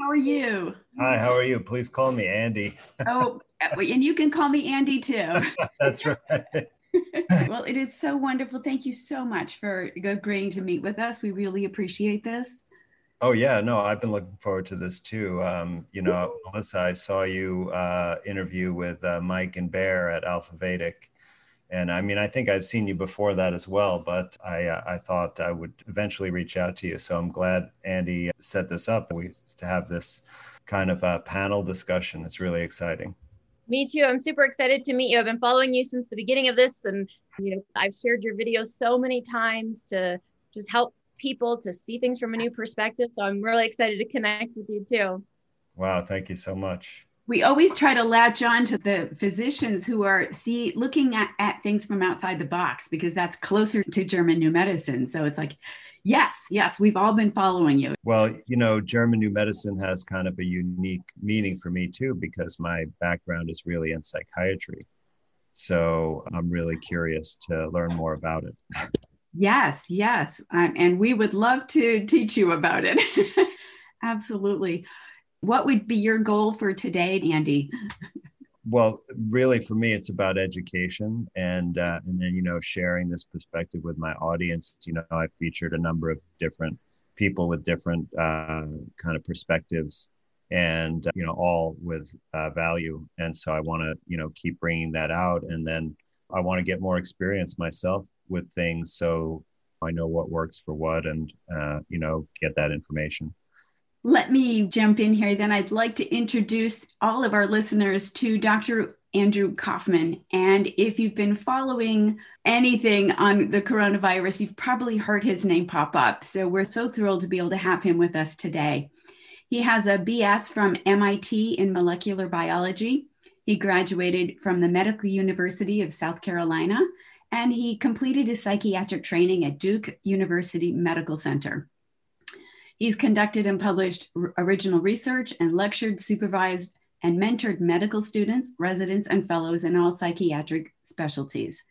how are you? Hi, how are you? Please call me Andy. oh, and you can call me Andy too. That's right. well, it is so wonderful. Thank you so much for agreeing to meet with us. We really appreciate this. Oh yeah, no, I've been looking forward to this too. Um, you know, Melissa, I saw you uh, interview with uh, Mike and Bear at Alpha Vedic, and I mean, I think I've seen you before that as well, but I uh, I thought I would eventually reach out to you. So I'm glad Andy set this up. We to have this kind of a panel discussion. It's really exciting. Me too. I'm super excited to meet you. I've been following you since the beginning of this, and you know, I've shared your videos so many times to just help people to see things from a new perspective. So I'm really excited to connect with you too. Wow, thank you so much. We always try to latch on to the physicians who are see looking at, at things from outside the box because that's closer to German new medicine. So it's like, yes, yes, we've all been following you. Well, you know, German new medicine has kind of a unique meaning for me too, because my background is really in psychiatry. So I'm really curious to learn more about it. Yes, yes. Um, and we would love to teach you about it. Absolutely. What would be your goal for today, Andy? well, really, for me, it's about education and uh, and then you know sharing this perspective with my audience. You know, I've featured a number of different people with different uh, kind of perspectives, and uh, you know, all with uh, value. And so I want to you know keep bringing that out, and then I want to get more experience myself with things so I know what works for what and, uh, you know, get that information. Let me jump in here. Then I'd like to introduce all of our listeners to Dr. Andrew Kaufman. And if you've been following anything on the coronavirus, you've probably heard his name pop up. So we're so thrilled to be able to have him with us today. He has a BS from MIT in molecular biology. He graduated from the Medical University of South Carolina and he completed his psychiatric training at Duke University Medical Center. He's conducted and published original research and lectured, supervised, and mentored medical students, residents, and fellows in all psychiatric specialties.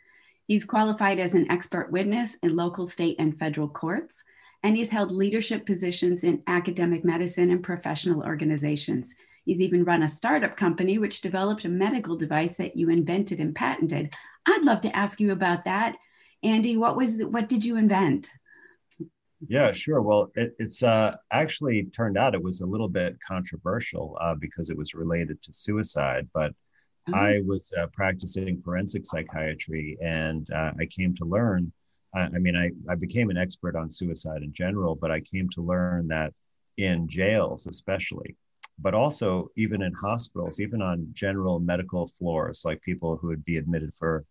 He's qualified as an expert witness in local, state, and federal courts, and he's held leadership positions in academic medicine and professional organizations. He's even run a startup company which developed a medical device that you invented and patented I'd love to ask you about that. Andy, what was the, what did you invent? Yeah, sure. Well, it, it's uh, actually turned out it was a little bit controversial uh, because it was related to suicide. But oh. I was uh, practicing forensic psychiatry, and uh, I came to learn. I, I mean, I, I became an expert on suicide in general, but I came to learn that in jails, especially, but also even in hospitals, even on general medical floors, like people who would be admitted for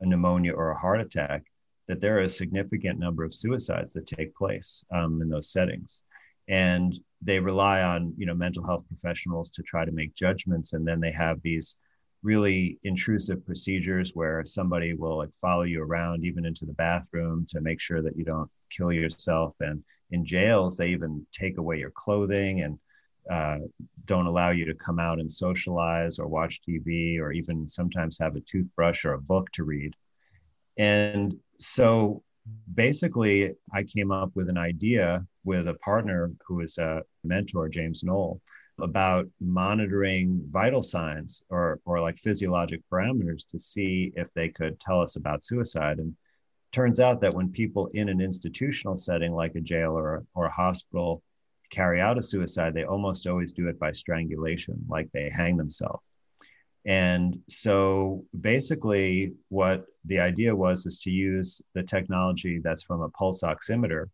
a pneumonia or a heart attack, that there are a significant number of suicides that take place um, in those settings. And they rely on, you know, mental health professionals to try to make judgments. And then they have these really intrusive procedures where somebody will like follow you around even into the bathroom to make sure that you don't kill yourself. And in jails, they even take away your clothing and uh, don't allow you to come out and socialize or watch TV or even sometimes have a toothbrush or a book to read. And so basically, I came up with an idea with a partner who is a mentor, James Knoll, about monitoring vital signs or, or like physiologic parameters to see if they could tell us about suicide. And turns out that when people in an institutional setting like a jail or, or a hospital carry out a suicide, they almost always do it by strangulation, like they hang themselves. And so basically, what the idea was is to use the technology that's from a pulse oximeter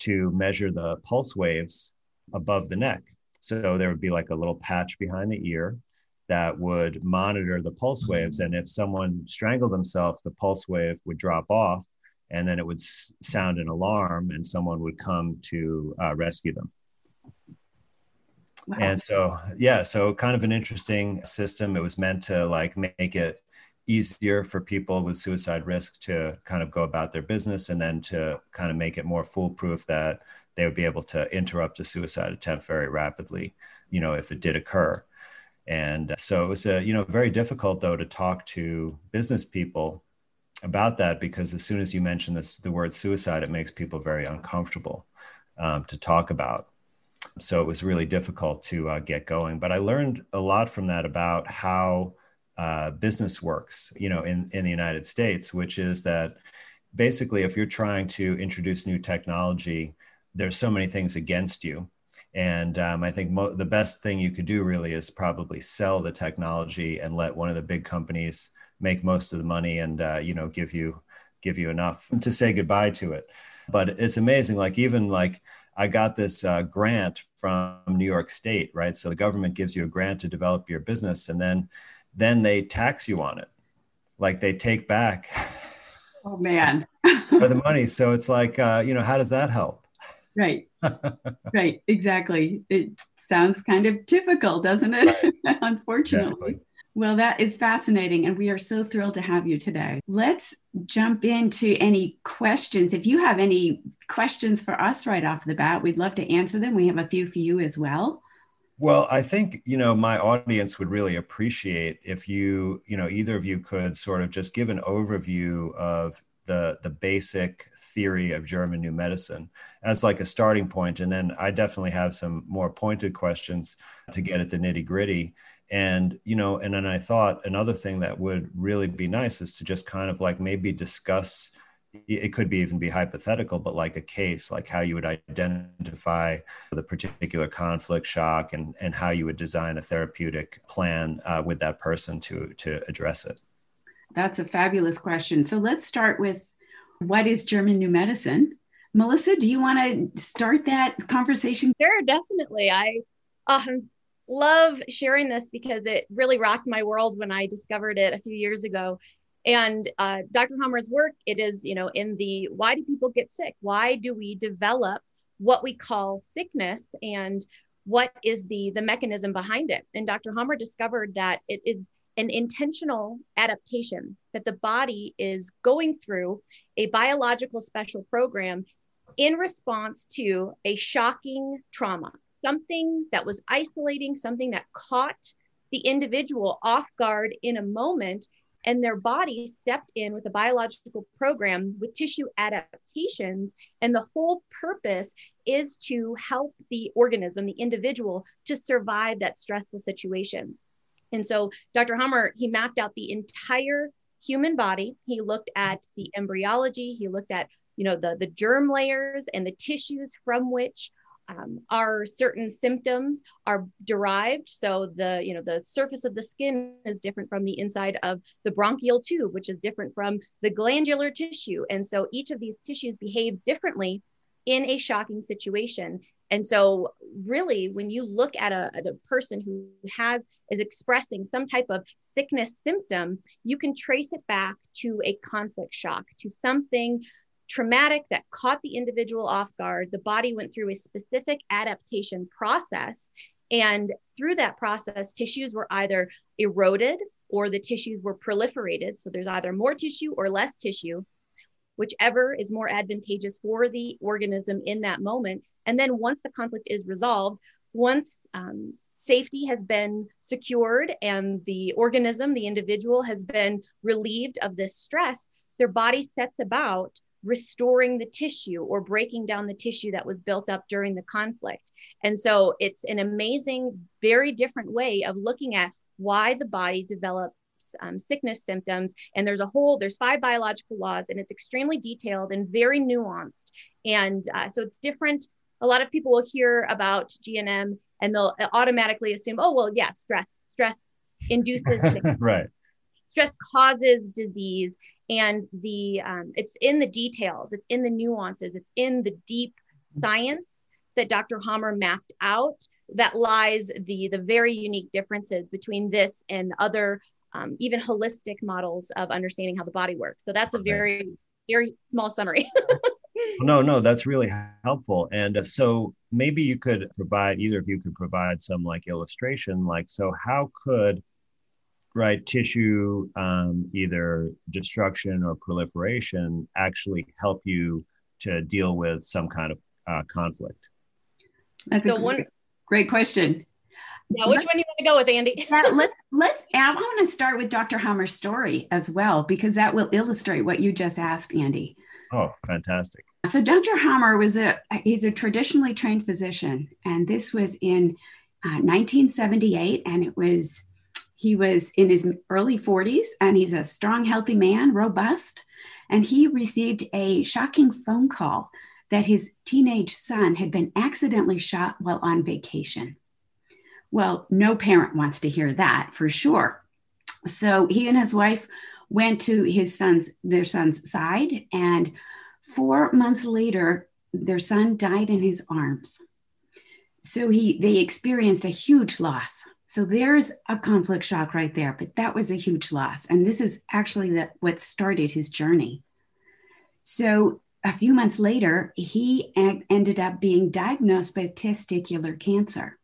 to measure the pulse waves above the neck. So there would be like a little patch behind the ear that would monitor the pulse waves. And if someone strangled themselves, the pulse wave would drop off and then it would s- sound an alarm and someone would come to uh, rescue them. And so, yeah, so kind of an interesting system. It was meant to like make it easier for people with suicide risk to kind of go about their business and then to kind of make it more foolproof that they would be able to interrupt a suicide attempt very rapidly, you know, if it did occur. And so it was a, you know, very difficult though to talk to business people about that because as soon as you mention this, the word suicide, it makes people very uncomfortable um, to talk about. So it was really difficult to uh, get going. But I learned a lot from that about how uh, business works, you know, in, in the United States, which is that basically if you're trying to introduce new technology, there's so many things against you. And um, I think mo- the best thing you could do really is probably sell the technology and let one of the big companies make most of the money and uh, you know give you give you enough to say goodbye to it. But it's amazing. Like even like I got this uh, grant from New York State, right? So the government gives you a grant to develop your business, and then then they tax you on it. Like they take back. Oh man. for the money. So it's like, uh, you know, how does that help? Right. right. Exactly. It sounds kind of typical, doesn't it? Right. Unfortunately. Exactly. Well, that is fascinating. And we are so thrilled to have you today. Let's jump into any questions. If you have any questions for us right off the bat, we'd love to answer them. We have a few for you as well. Well, I think, you know, my audience would really appreciate if you, you know, either of you could sort of just give an overview of the the basic theory of German new medicine as like a starting point, and then I definitely have some more pointed questions to get at the nitty gritty. And you know, and then I thought another thing that would really be nice is to just kind of like maybe discuss. It could be even be hypothetical, but like a case, like how you would identify the particular conflict shock and and how you would design a therapeutic plan uh, with that person to to address it. That's a fabulous question. So let's start with what is German New Medicine? Melissa, do you want to start that conversation? Sure, definitely. I um, love sharing this because it really rocked my world when I discovered it a few years ago. And uh, Dr. Hamer's work, it is, you know, in the why do people get sick? Why do we develop what we call sickness? And what is the the mechanism behind it? And Dr. Hamer discovered that it is an intentional adaptation that the body is going through a biological special program in response to a shocking trauma, something that was isolating, something that caught the individual off guard in a moment. And their body stepped in with a biological program with tissue adaptations. And the whole purpose is to help the organism, the individual, to survive that stressful situation. And so Dr. Hamer, he mapped out the entire human body. He looked at the embryology, he looked at, you know, the, the germ layers and the tissues from which um, our certain symptoms are derived. So the, you know, the surface of the skin is different from the inside of the bronchial tube, which is different from the glandular tissue. And so each of these tissues behave differently in a shocking situation. And so, really, when you look at a, at a, person who has is expressing some type of sickness symptom, you can trace it back to a conflict shock, to something traumatic that caught the individual off guard. The body went through a specific adaptation process. And through that process, tissues were either eroded or the tissues were proliferated. So there's either more tissue or less tissue whichever is more advantageous for the organism in that moment. And then once the conflict is resolved, once um, safety has been secured and the organism, the individual has been relieved of this stress, their body sets about restoring the tissue or breaking down the tissue that was built up during the conflict. And so it's an amazing, very different way of looking at why the body develops um, sickness symptoms. And there's a whole, there's five biological laws, and it's extremely detailed and very nuanced. And uh, so it's different. A lot of people will hear about GNM and they'll automatically assume, oh, well, yeah, stress, stress induces right. Stress causes disease, and the um, it's in the details, it's in the nuances, it's in the deep science that Dr. Hamer mapped out that lies the the very unique differences between this and other um, even holistic models of understanding how the body works. So that's a very, very small summary. no, no, that's really helpful. And uh, so maybe you could provide, either of you could provide some like illustration, like, so how could, right, tissue, um, either destruction or proliferation actually help you to deal with some kind of uh, conflict? That's so a great, one, great question. Yeah, which one do you want to go with, Andy? yeah, let's let's. I want to start with Dr. Hamer's story as well because that will illustrate what you just asked, Andy. Oh, fantastic! So Dr. Hamer was a he's a traditionally trained physician, and this was in uh, 1978, and it was he was in his early 40s, and he's a strong, healthy man, robust, and he received a shocking phone call that his teenage son had been accidentally shot while on vacation. Well, no parent wants to hear that for sure. So he and his wife went to his son's their son's side and 4 months later their son died in his arms. So he they experienced a huge loss. So there's a conflict shock right there, but that was a huge loss and this is actually the, what started his journey. So a few months later, he ended up being diagnosed with testicular cancer.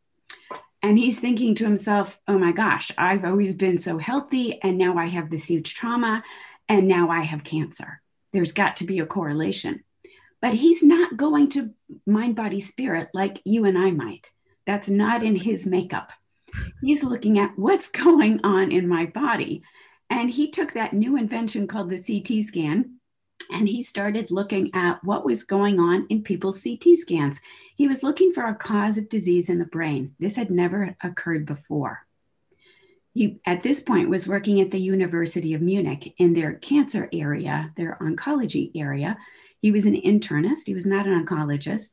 And he's thinking to himself, oh my gosh, I've always been so healthy, and now I have this huge trauma, and now I have cancer. There's got to be a correlation. But he's not going to mind, body, spirit like you and I might. That's not in his makeup. He's looking at what's going on in my body. And he took that new invention called the CT scan and he started looking at what was going on in people's CT scans. He was looking for a cause of disease in the brain. This had never occurred before. He, at this point, was working at the University of Munich in their cancer area, their oncology area. He was an internist, he was not an oncologist.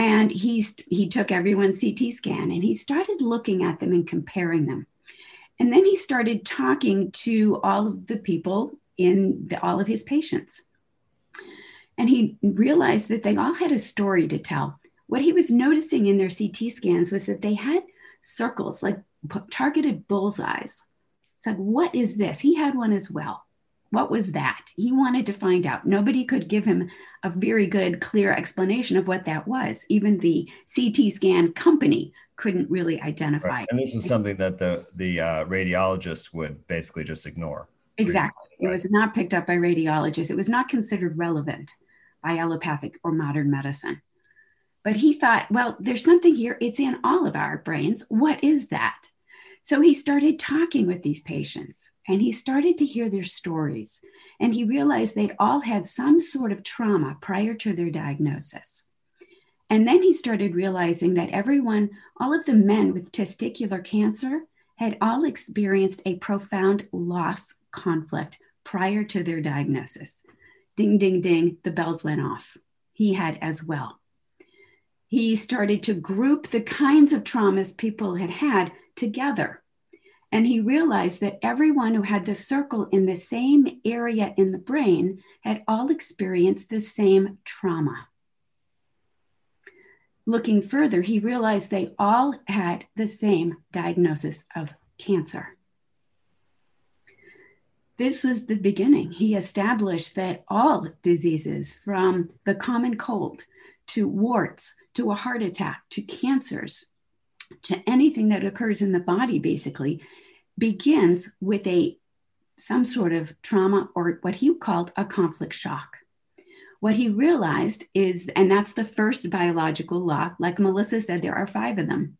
And he, he took everyone's CT scan and he started looking at them and comparing them. And then he started talking to all of the people in the, all of his patients. And he realized that they all had a story to tell. What he was noticing in their CT scans was that they had circles, like targeted bullseyes. It's like, what is this? He had one as well. What was that? He wanted to find out. Nobody could give him a very good, clear explanation of what that was. Even the CT scan company couldn't really identify. Right. And this was something that the the uh, radiologists would basically just ignore. Exactly. Right. It was not picked up by radiologists. It was not considered relevant by allopathic or modern medicine. But he thought, well, there's something here. It's in all of our brains. What is that? So he started talking with these patients and he started to hear their stories. And he realized they'd all had some sort of trauma prior to their diagnosis. And then he started realizing that everyone, all of the men with testicular cancer, had all experienced a profound loss conflict prior to their diagnosis ding, ding, ding, the bells went off. He had as well. He started to group the kinds of traumas people had had together. And he realized that everyone who had the circle in the same area in the brain had all experienced the same trauma. Looking further, he realized they all had the same diagnosis of cancer. This was the beginning. He established that all diseases, from the common cold to warts to a heart attack to cancers to anything that occurs in the body, basically, begins with a some sort of trauma or what he called a conflict shock. What he realized is, and that's the first biological law, like Melissa said, there are five of them.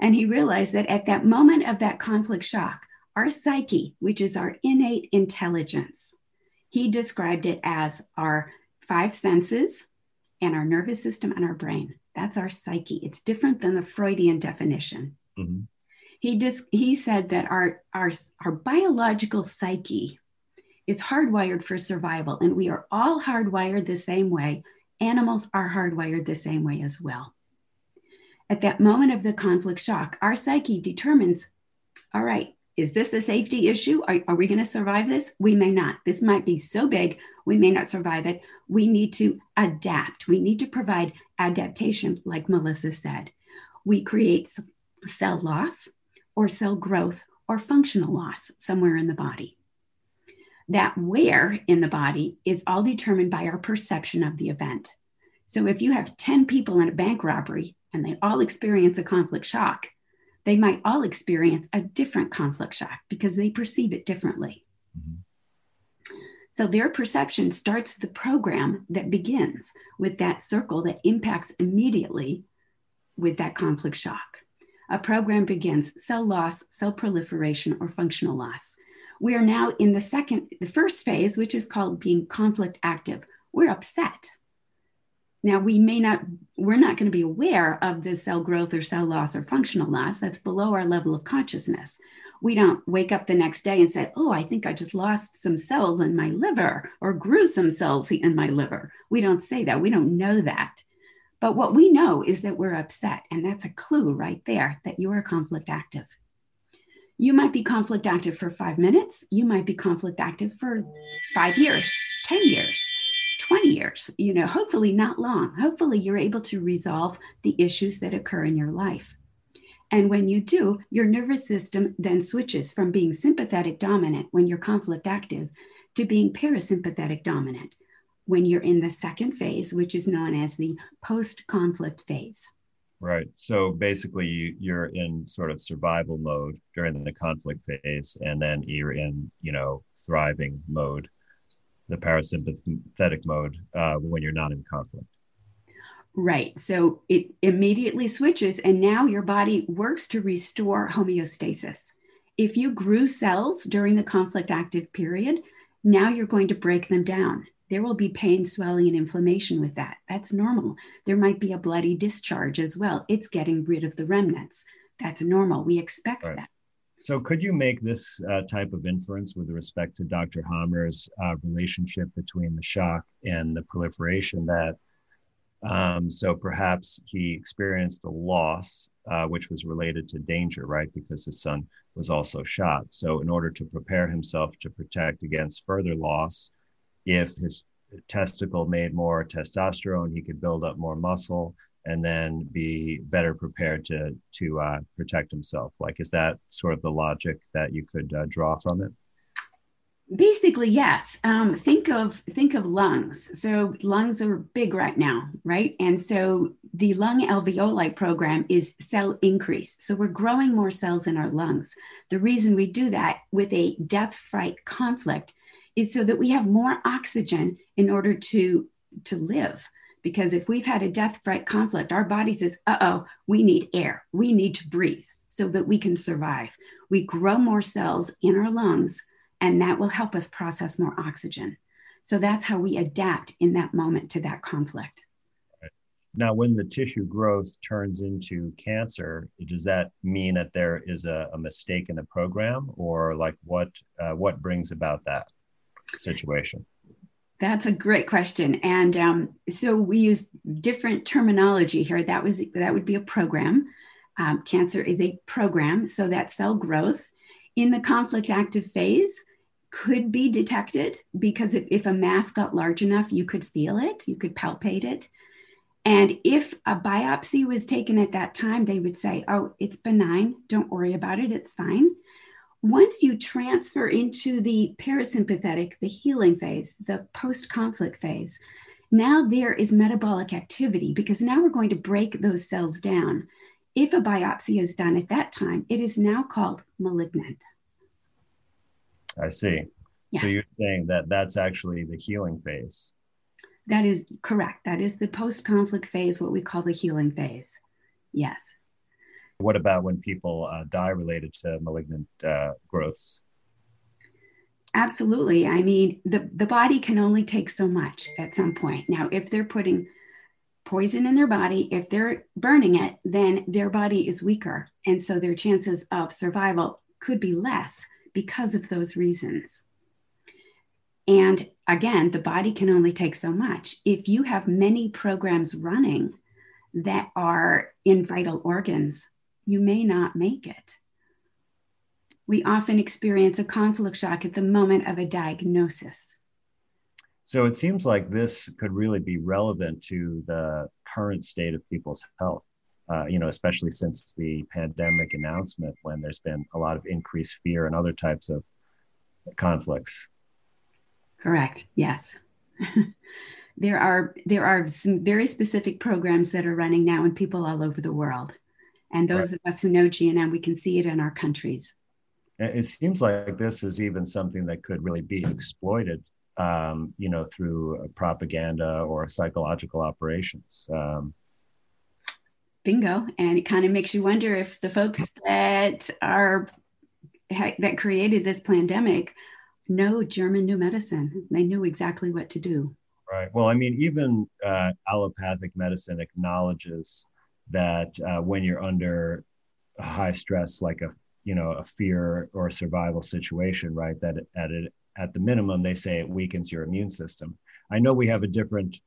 And he realized that at that moment of that conflict shock, our psyche, which is our innate intelligence, he described it as our five senses and our nervous system and our brain. That's our psyche. It's different than the Freudian definition. Mm-hmm. He, dis- he said that our, our, our biological psyche is hardwired for survival, and we are all hardwired the same way. Animals are hardwired the same way as well. At that moment of the conflict shock, our psyche determines all right, is this a safety issue? Are, are we going to survive this? We may not. This might be so big, we may not survive it. We need to adapt. We need to provide adaptation, like Melissa said. We create cell loss or cell growth or functional loss somewhere in the body. That where in the body is all determined by our perception of the event. So if you have 10 people in a bank robbery and they all experience a conflict shock, they might all experience a different conflict shock because they perceive it differently. Mm-hmm. So their perception starts the program that begins with that circle that impacts immediately with that conflict shock. A program begins cell loss, cell proliferation, or functional loss. We are now in the second, the first phase, which is called being conflict active. We're upset. Now, we may not, we're not going to be aware of the cell growth or cell loss or functional loss. That's below our level of consciousness. We don't wake up the next day and say, Oh, I think I just lost some cells in my liver or grew some cells in my liver. We don't say that. We don't know that. But what we know is that we're upset. And that's a clue right there that you are conflict active. You might be conflict active for five minutes. You might be conflict active for five years, 10 years 20 years, you know, hopefully not long. Hopefully you're able to resolve the issues that occur in your life. And when you do, your nervous system then switches from being sympathetic dominant when you're conflict active to being parasympathetic dominant when you're in the second phase, which is known as the post conflict phase. Right. So basically, you're in sort of survival mode during the conflict phase, and then you're in, you know, thriving mode the parasympathetic mode uh, when you're not in conflict. Right. So it immediately switches, and now your body works to restore homeostasis. If you grew cells during the conflict active period, now you're going to break them down. There will be pain, swelling, and inflammation with that. That's normal. There might be a bloody discharge as well. It's getting rid of the remnants. That's normal. We expect right. that. So, could you make this uh, type of inference with respect to Dr. Hamer's uh, relationship between the shock and the proliferation? That um, so perhaps he experienced a loss, uh, which was related to danger, right? Because his son was also shot. So, in order to prepare himself to protect against further loss, if his testicle made more testosterone, he could build up more muscle and then be better prepared to to uh, protect himself. Like is that sort of the logic that you could uh, draw from it? Basically yes. Um, think of think of lungs. So lungs are big right now right? And so the lung alveoli program is cell increase. So we're growing more cells in our lungs. The reason we do that with a death fright conflict is so that we have more oxygen in order to to live because if we've had a death fright conflict, our body says, uh oh, we need air. We need to breathe so that we can survive. We grow more cells in our lungs, and that will help us process more oxygen. So that's how we adapt in that moment to that conflict. Now, when the tissue growth turns into cancer, does that mean that there is a, a mistake in the program, or like what uh, what brings about that situation? That's a great question, and um, so we use different terminology here. That was that would be a program. Um, cancer is a program, so that cell growth in the conflict active phase could be detected because if, if a mass got large enough, you could feel it, you could palpate it. And if a biopsy was taken at that time, they would say, oh, it's benign. Don't worry about it. It's fine. Once you transfer into the parasympathetic, the healing phase, the post conflict phase, now there is metabolic activity because now we're going to break those cells down. If a biopsy is done at that time, it is now called malignant. I see. So you're saying that that's actually the healing phase. That is correct. That is the post conflict phase, what we call the healing phase. Yes. What about when people uh, die related to malignant uh, growths? Absolutely. I mean, the, the body can only take so much at some point. Now, if they're putting poison in their body, if they're burning it, then their body is weaker. And so their chances of survival could be less because of those reasons. And again, the body can only take so much. If you have many programs running that are in vital organs, you may not make it. We often experience a conflict shock at the moment of a diagnosis. So it seems like this could really be relevant to the current state of people's health. Uh, you know, especially since the pandemic announcement, when there's been a lot of increased fear and other types of conflicts. Correct. Yes. there are there are some very specific programs that are running now in people all over the world. And those right. of us who know GNM, we can see it in our countries. It seems like this is even something that could really be exploited, um, you know, through propaganda or psychological operations. Um, Bingo. And it kind of makes you wonder if the folks that are that created this pandemic know German new medicine. They knew exactly what to do. Right. Well, I mean, even uh, allopathic medicine acknowledges that uh, when you're under high stress, like a you know a fear or a survival situation, right? That at it, at the minimum, they say it weakens your immune system. I know we have a different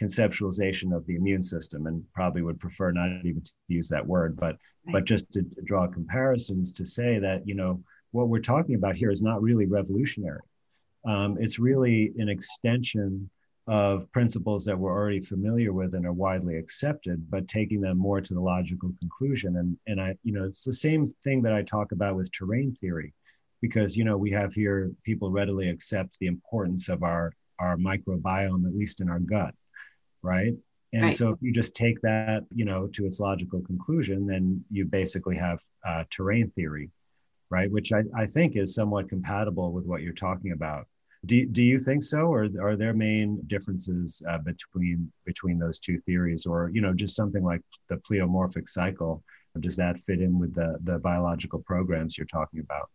conceptualization of the immune system and probably would prefer not even to use that word but right. but just to, to, draw comparisons to say that you know what we're talking about here is not really revolutionary um, it's really an extension of principles that we're already familiar with and are widely accepted but taking them more to the logical conclusion and and i you know it's the same thing that i talk about with terrain theory because you know we have here people readily accept the importance of our our microbiome at least in our gut right? And right. so if you just take that, you know, to its logical conclusion, then you basically have uh, terrain theory, right? Which I, I think is somewhat compatible with what you're talking about. Do, do you think so, or are there main differences uh, between between those two theories, or you know, just something like the pleomorphic cycle? Does that fit in with the the biological programs you're talking about?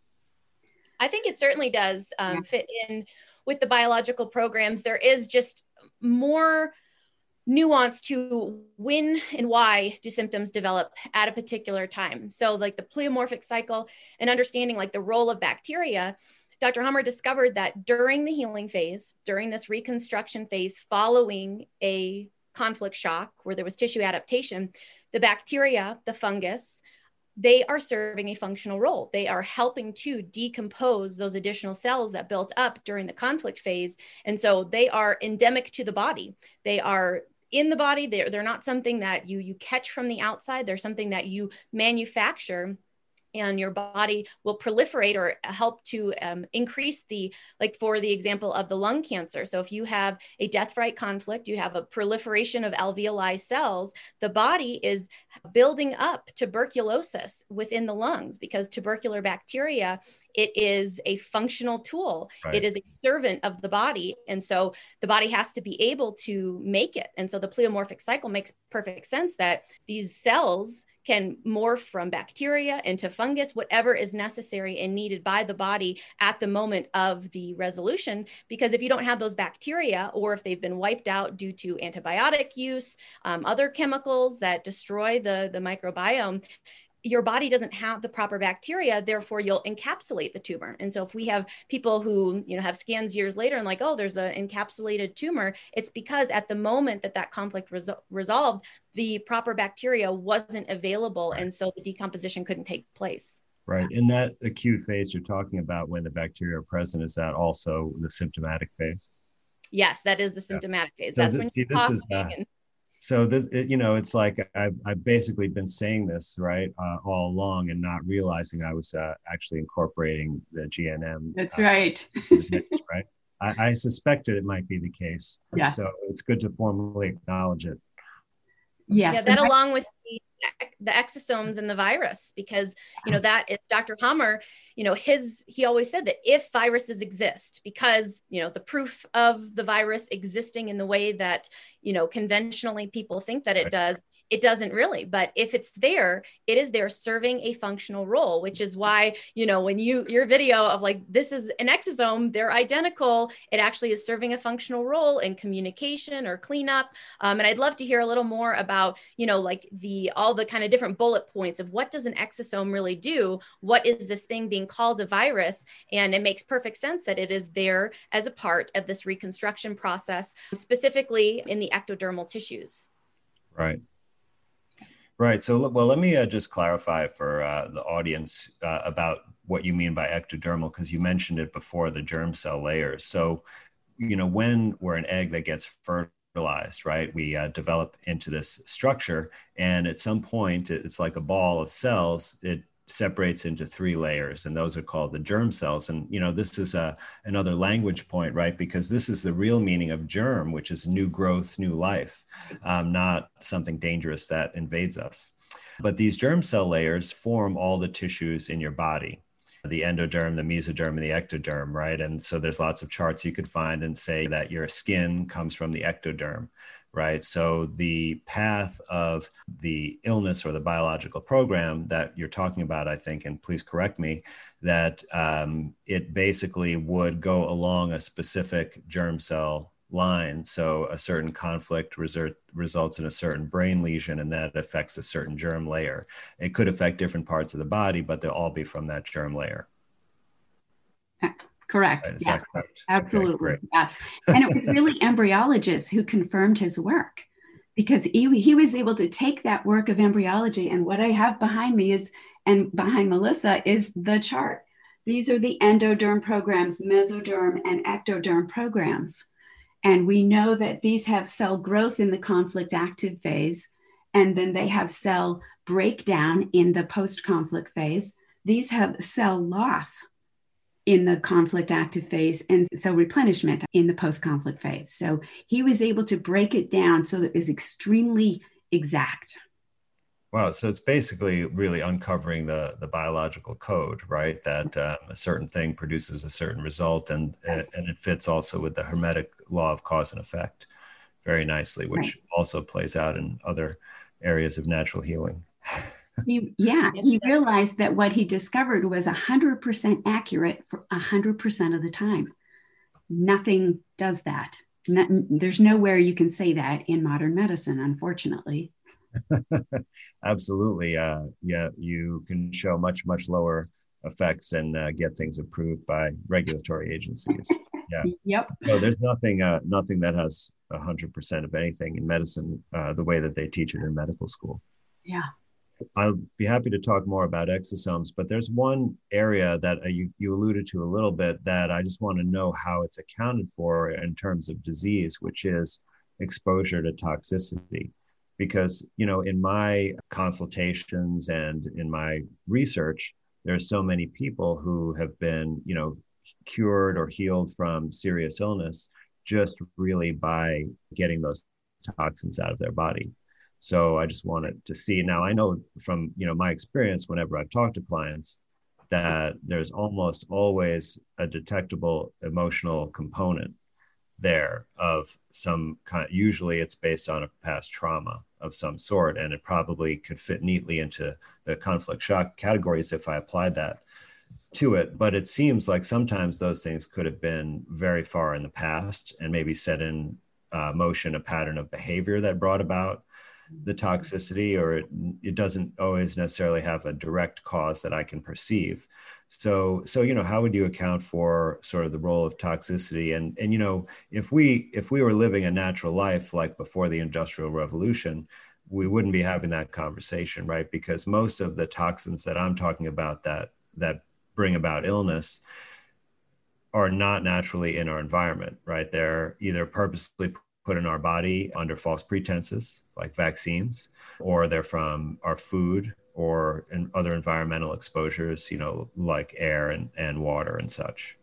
I think it certainly does um, yeah. fit in with the biological programs. There is just more nuance to when and why do symptoms develop at a particular time. So, like the pleomorphic cycle and understanding like the role of bacteria, Dr. Hamer discovered that during the healing phase, during this reconstruction phase following a conflict shock where there was tissue adaptation, the bacteria, the fungus, they are serving a functional role. They are helping to decompose those additional cells that built up during the conflict phase. And so they are endemic to the body. They are in the body. They're, they're not something that you, you catch from the outside. They're something that you manufacture and your body will proliferate or help to um, increase the like for the example of the lung cancer. So if you have a death fright conflict you have a proliferation of alveoli cells the body is building up tuberculosis within the lungs because tubercular bacteria it is a functional tool. Right. it is a servant of the body and so the body has to be able to make it. And so the pleomorphic cycle makes perfect sense that these cells can morph from bacteria into fungus, whatever is necessary and needed by the body at the moment of the resolution. Because if you don't have those bacteria, or if they've been wiped out due to antibiotic use, um, other chemicals that destroy the, the microbiome, your body doesn't have the proper bacteria therefore you'll encapsulate the tumor. And so if we have people who you know have scans years later and like oh there's an encapsulated tumor it's because at the moment that that conflict res- resolved the proper bacteria wasn't available right. and so the decomposition couldn't take place. Right. In that acute phase you're talking about when the bacteria are present is that also the symptomatic phase? Yes that is the symptomatic yeah. phase. So that's this, when see, this is uh, so this it, you know it's like I've, I've basically been saying this right uh, all along and not realizing i was uh, actually incorporating the gnm that's uh, right. mix, right? I, I, suspected it might be the case. Yeah. So it's good to formally acknowledge it. Yes. yeah that along with the exosomes and the virus because you know that is dr Hamer you know his he always said that if viruses exist because you know the proof of the virus existing in the way that you know conventionally people think that it does it doesn't really but if it's there it is there serving a functional role which is why you know when you your video of like this is an exosome they're identical it actually is serving a functional role in communication or cleanup. Um, and i'd love to hear a little more about you know like the all the kind of different bullet points of what does an exosome really do? What is this thing being called a virus? And it makes perfect sense that it is there as a part of this reconstruction process specifically in the ectodermal tissues. Right Right. So, well, let me uh, just clarify for uh, the audience uh, about what you mean by ectodermal, because you mentioned it before the germ cell layers. So, you know, when we're an egg that gets fertilized, right, we uh, develop into this structure, and at some point, it's like a ball of cells. It separates into three layers and those are called the germ cells. And you know this is a another language point right? Because this is the real meaning of germ which is new growth new life um, not something dangerous that invades us. But these germ cell layers form all the tissues in your body the endoderm, the mesoderm, and the ectoderm, right? And so there's lots of charts you could find and say that your skin comes from the ectoderm right? So the path of the illness or the biological program that you're talking about, I think, and please correct me, that um, it basically would go along a specific germ cell line. So a certain conflict result, results in a certain brain lesion, and that affects a certain germ layer. It could affect different parts of the body, but they'll all be from that germ layer. Correct. Right, yes. correct? Absolutely. Okay, yes. And it was really embryologists who confirmed his work because he, he was able to take that work of embryology. And what I have behind me is, and behind Melissa, is the chart. These are the endoderm programs, mesoderm, and ectoderm programs. And we know that these have cell growth in the conflict active phase, and then they have cell breakdown in the post conflict phase. These have cell loss in the conflict active phase and so replenishment in the post conflict phase. So he was able to break it down so that it was extremely exact. Wow. So it's basically really uncovering the, the biological code, right? That um, a certain thing produces a certain result, and and it fits also with the hermetic law of cause and effect very nicely, which right. also plays out in other areas of natural healing. he, yeah, he realized that what he discovered was 100% accurate for 100% of the time. Nothing does that. Not, there's nowhere you can say that in modern medicine, unfortunately. Absolutely. Uh, yeah, you can show much, much lower effects and uh, get things approved by regulatory agencies. Yeah. Yep. No, there's nothing, uh, nothing that has 100% of anything in medicine uh, the way that they teach it in medical school. Yeah. I'll be happy to talk more about exosomes, but there's one area that uh, you, you alluded to a little bit that I just want to know how it's accounted for in terms of disease, which is exposure to toxicity. Because, you know, in my consultations and in my research, there's so many people who have been, you know, cured or healed from serious illness just really by getting those toxins out of their body. So I just wanted to see. Now I know from you know my experience, whenever I've talked to clients, that there's almost always a detectable emotional component there of some kind. Usually, it's based on a past trauma of some sort, and it probably could fit neatly into the conflict shock categories if I applied that to it. But it seems like sometimes those things could have been very far in the past and maybe set in uh, motion a pattern of behavior that brought about the toxicity or it, it doesn't always necessarily have a direct cause that i can perceive. So so you know how would you account for sort of the role of toxicity? And and you know if we if we were living a natural life like before the industrial revolution we wouldn't be having that conversation right? Because most of the toxins that i'm talking about that that bring about illness are not naturally in our environment right? They're either purposely put in our body under false pretenses, like vaccines, or they're from our food or in other environmental exposures, you know, like air and, and water and such?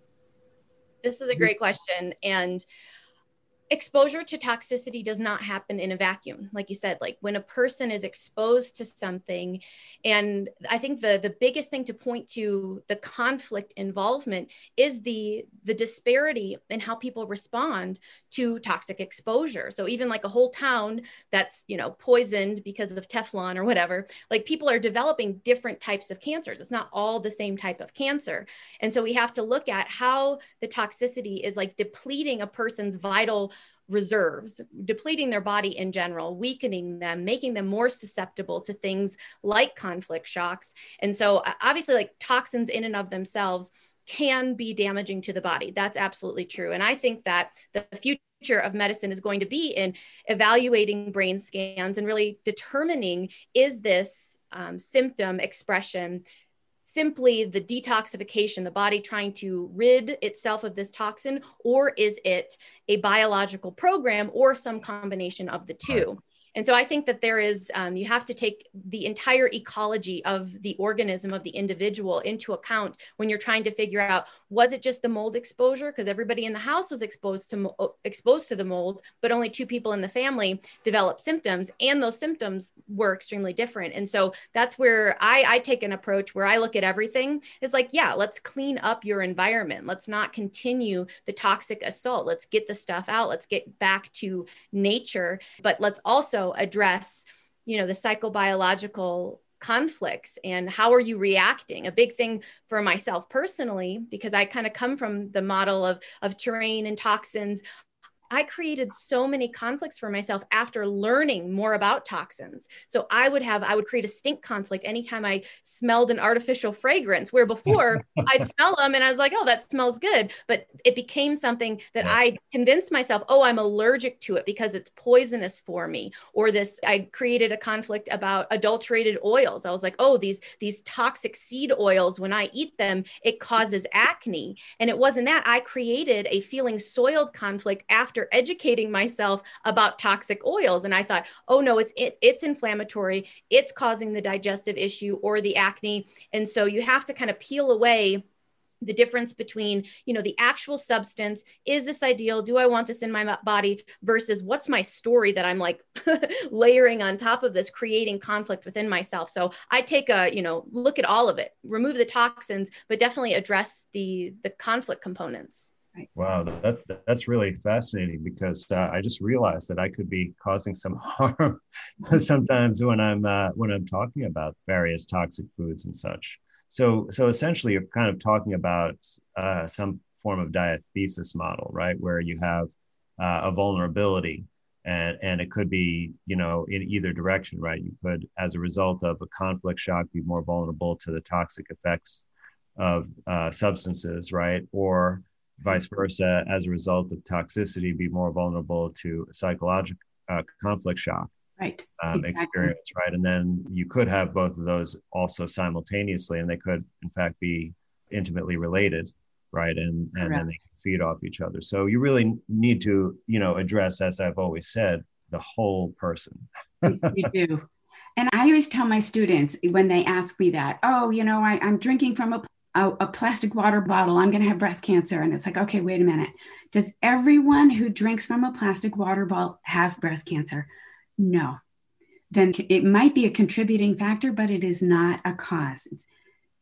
This is a great question. And exposure to toxicity does not happen in a vacuum. Like you said like when a person is exposed to something and i think the the biggest thing to point to the conflict involvement is the the disparity in how people respond to toxic exposure. So even like a whole town that's you know poisoned because of teflon or whatever like people are developing different types of cancers. It's not all the same type of cancer. And so we have to look at how the toxicity is like depleting a person's vital reserves, depleting their body in general, weakening them, making them more susceptible to things like conflict shocks. And so, obviously, like toxins in and of themselves can be damaging to the body. That's absolutely true. And I think that the future of medicine is going to be in evaluating brain scans and really determining is this um, symptom expression simply the detoxification, the body trying to rid itself of this toxin, or is it a biological program or some combination of the two? And so I think that there is, um, you have to take the entire ecology of the organism of the individual into account when you're trying to figure out was it just the mold exposure? Because everybody in the house was exposed to exposed to the mold, but only two people in the family developed symptoms, and those symptoms were extremely different. And so that's where I, I take an approach where I look at everything is like, yeah, let's clean up your environment. Let's not continue the toxic assault. Let's get the stuff out. Let's get back to nature, but let's also address you know the psychobiological conflicts and how are you reacting? A big thing for myself personally because i kind of come from the model of of terrain and toxins I created so many conflicts for myself after learning more about toxins. So I would have, I would create a stink conflict anytime I smelled an artificial fragrance, where before I'd smell them and I was like, oh, that smells good. But it became something that I convinced myself, oh, I'm allergic to it because it's poisonous for me. Or this, I created a conflict about adulterated oils. I was like, oh, these, these toxic seed oils, when I eat them, it causes acne. And it wasn't that. I created a feeling soiled conflict after after educating myself about toxic oils. And i thought oh no it's it, it's inflammatory. It's causing the digestive issue or the acne. And so you have to kind of peel away the difference between you know the actual substance. Is this ideal? Do i want this in my body versus what's my story that i'm like layering on top of this creating conflict within myself? So i take a you know look at all of it remove the toxins but definitely address the the conflict components Wow, that, that's really fascinating because uh, I just realized that I could be causing some harm sometimes when I'm uh, when I'm talking about various toxic foods and such. So so essentially, you're kind of talking about uh, some form of diathesis model, right, where you have uh, a vulnerability, and and it could be you know in either direction, right? You could, as a result of a conflict shock, be more vulnerable to the toxic effects of uh, substances, right, or vice versa, as a result of toxicity, be more vulnerable to psychological uh, conflict shock right. um, exactly. experience, right? And then you could have both of those also simultaneously, and they could, in fact, be intimately related, right? And and then they feed off each other. So you really need to, you know, address, as I've always said, the whole person. you do. And I always tell my students when they ask me that, oh, you know, I, I'm drinking from a a, a plastic water bottle, I'm going to have breast cancer. And it's like, okay, wait a minute. Does everyone who drinks from a plastic water bottle have breast cancer? No. Then it might be a contributing factor, but it is not a cause.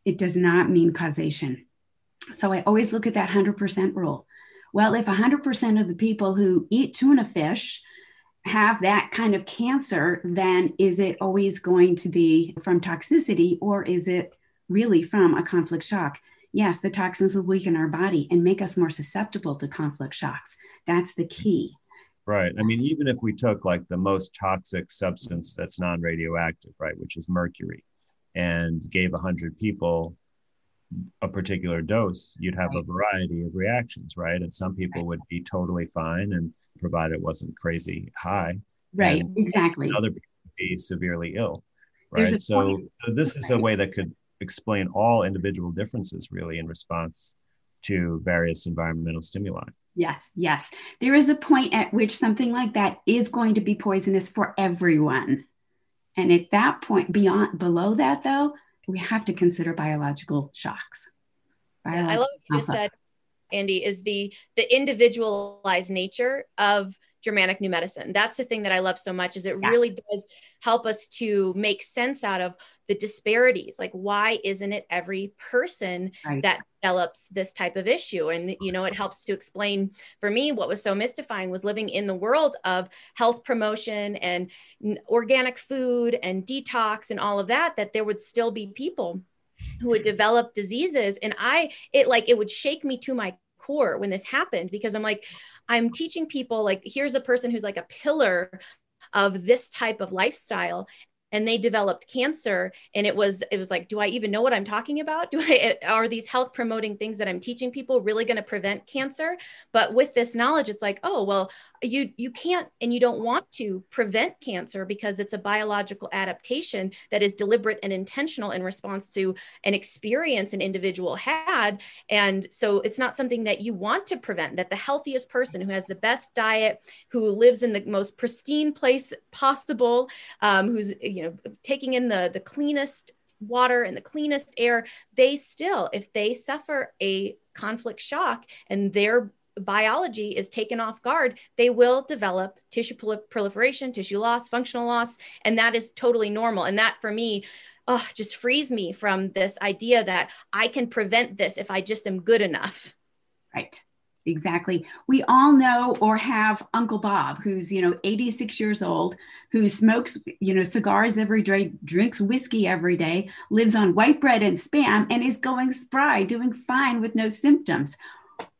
It does not mean causation. So I always look at that 100% rule. Well, if 100% of the people who eat tuna fish have that kind of cancer, then is it always going to be from toxicity or is it really from a conflict shock. Yes, the toxins will weaken our body and make us more susceptible to conflict shocks. That's the key. Right. I mean, even if we took like the most toxic substance that's non radioactive, right, which is mercury, and gave 100 people a particular dose, you'd have right. a variety of reactions, right? And some people right. would be totally fine and provided it wasn't crazy high. Right, exactly. Other people would be severely ill. Right. So, so, this is a way that could explain all individual differences really in response to various environmental stimuli. Yes, yes. There is a point at which something like that is going to be poisonous for everyone. And at that point, beyond below that though, we have to consider biological shocks. Biological I love what you just said, Andy, is the the individualized nature of Germanic New Medicine. That's the thing that I love so much is it yeah. really does help us to make sense out of the disparities. Like why isn't it every person right. that develops this type of issue? And you know, it helps to explain for me what was so mystifying was living in the world of health promotion and organic food and detox and all of that that there would still be people who would develop diseases and I it like it would shake me to my core when this happened because I'm like, I'm teaching people like, here's a person who's like a pillar of this type of lifestyle and they developed cancer and it was it was like do i even know what i'm talking about? Do i are these health promoting things that i'm teaching people really going to prevent cancer? But with this knowledge it's like oh well you you can't and you don't want to prevent cancer because it's a biological adaptation that is deliberate and intentional in response to an experience an individual had. And so it's not something that you want to prevent that the healthiest person who has the best diet who lives in the most pristine place possible um, who's you know taking in the the cleanest water and the cleanest air they still if they suffer a conflict shock and their biology is taken off guard, they will develop tissue proliferation, tissue loss, functional loss, and that is totally normal. And that for me, oh, just frees me from this idea that I can prevent this if I just am good enough. Right exactly. We all know or have Uncle Bob, who's, you know, 86 years old, who smokes, you know, cigars every day, drinks whiskey every day, lives on white bread and spam, and is going spry, doing fine with no symptoms.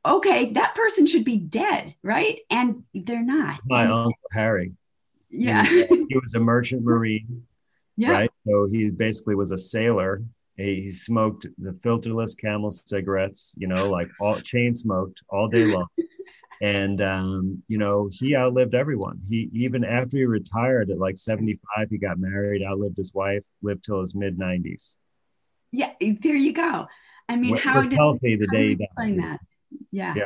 okay, that person should be dead, right? And they're not. My uncle Harry. Yeah. He was, he was a merchant marine. Yeah. Right. So he basically was a sailor. He, smoked the filterless camel cigarettes, you know, like all chain smoked all day long. and um, you know he outlived everyone he even after he retired at like 75 he got married outlived his wife lived till his mid 90s yeah there you go i mean was how did healthy the day he died. explain that yeah Yeah.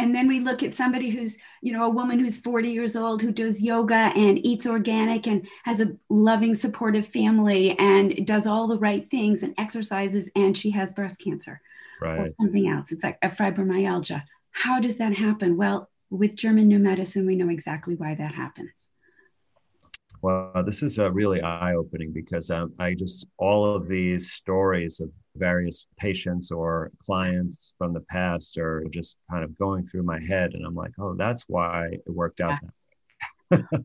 And then we look at somebody who's you know a woman who's 40 years old who does yoga and eats organic and has a loving supportive family and does all the right things and exercises and she has breast cancer or something else. It's like a fibromyalgia. How does that happen? Well with german new medicine we know exactly why that happens. Well this is uh, really eye-opening because um, i just all of these stories of various patients or clients from the past are just kind of going through my head and i'm like oh that's why it worked out that way.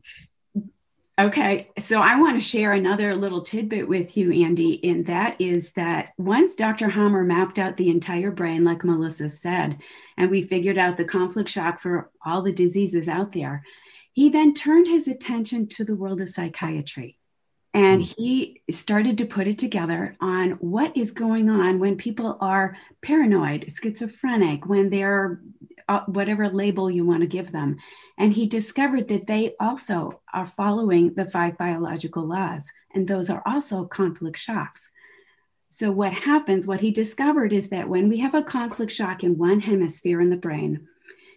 Okay, so I want to share another little tidbit with you, Andy, and that is that once Dr. Hamer mapped out the entire brain, like Melissa said, and we figured out the conflict shock for all the diseases out there, he then turned his attention to the world of psychiatry. And he started to put it together on what is going on when people are paranoid, schizophrenic, when they're uh, whatever label you want to give them. And he discovered that they also are following the five biological laws, and those are also conflict shocks. So, what happens, what he discovered is that when we have a conflict shock in one hemisphere in the brain,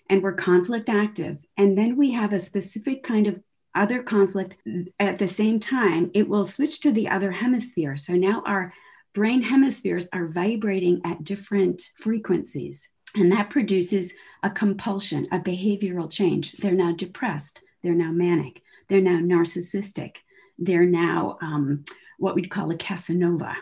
and we're conflict active, and then we have a specific kind of other conflict at the same time, it will switch to the other hemisphere. So now our brain hemispheres are vibrating at different frequencies. And that produces a compulsion, a behavioral change. They're now depressed. They're now manic. They're now narcissistic. They're now um, what we'd call a Casanova.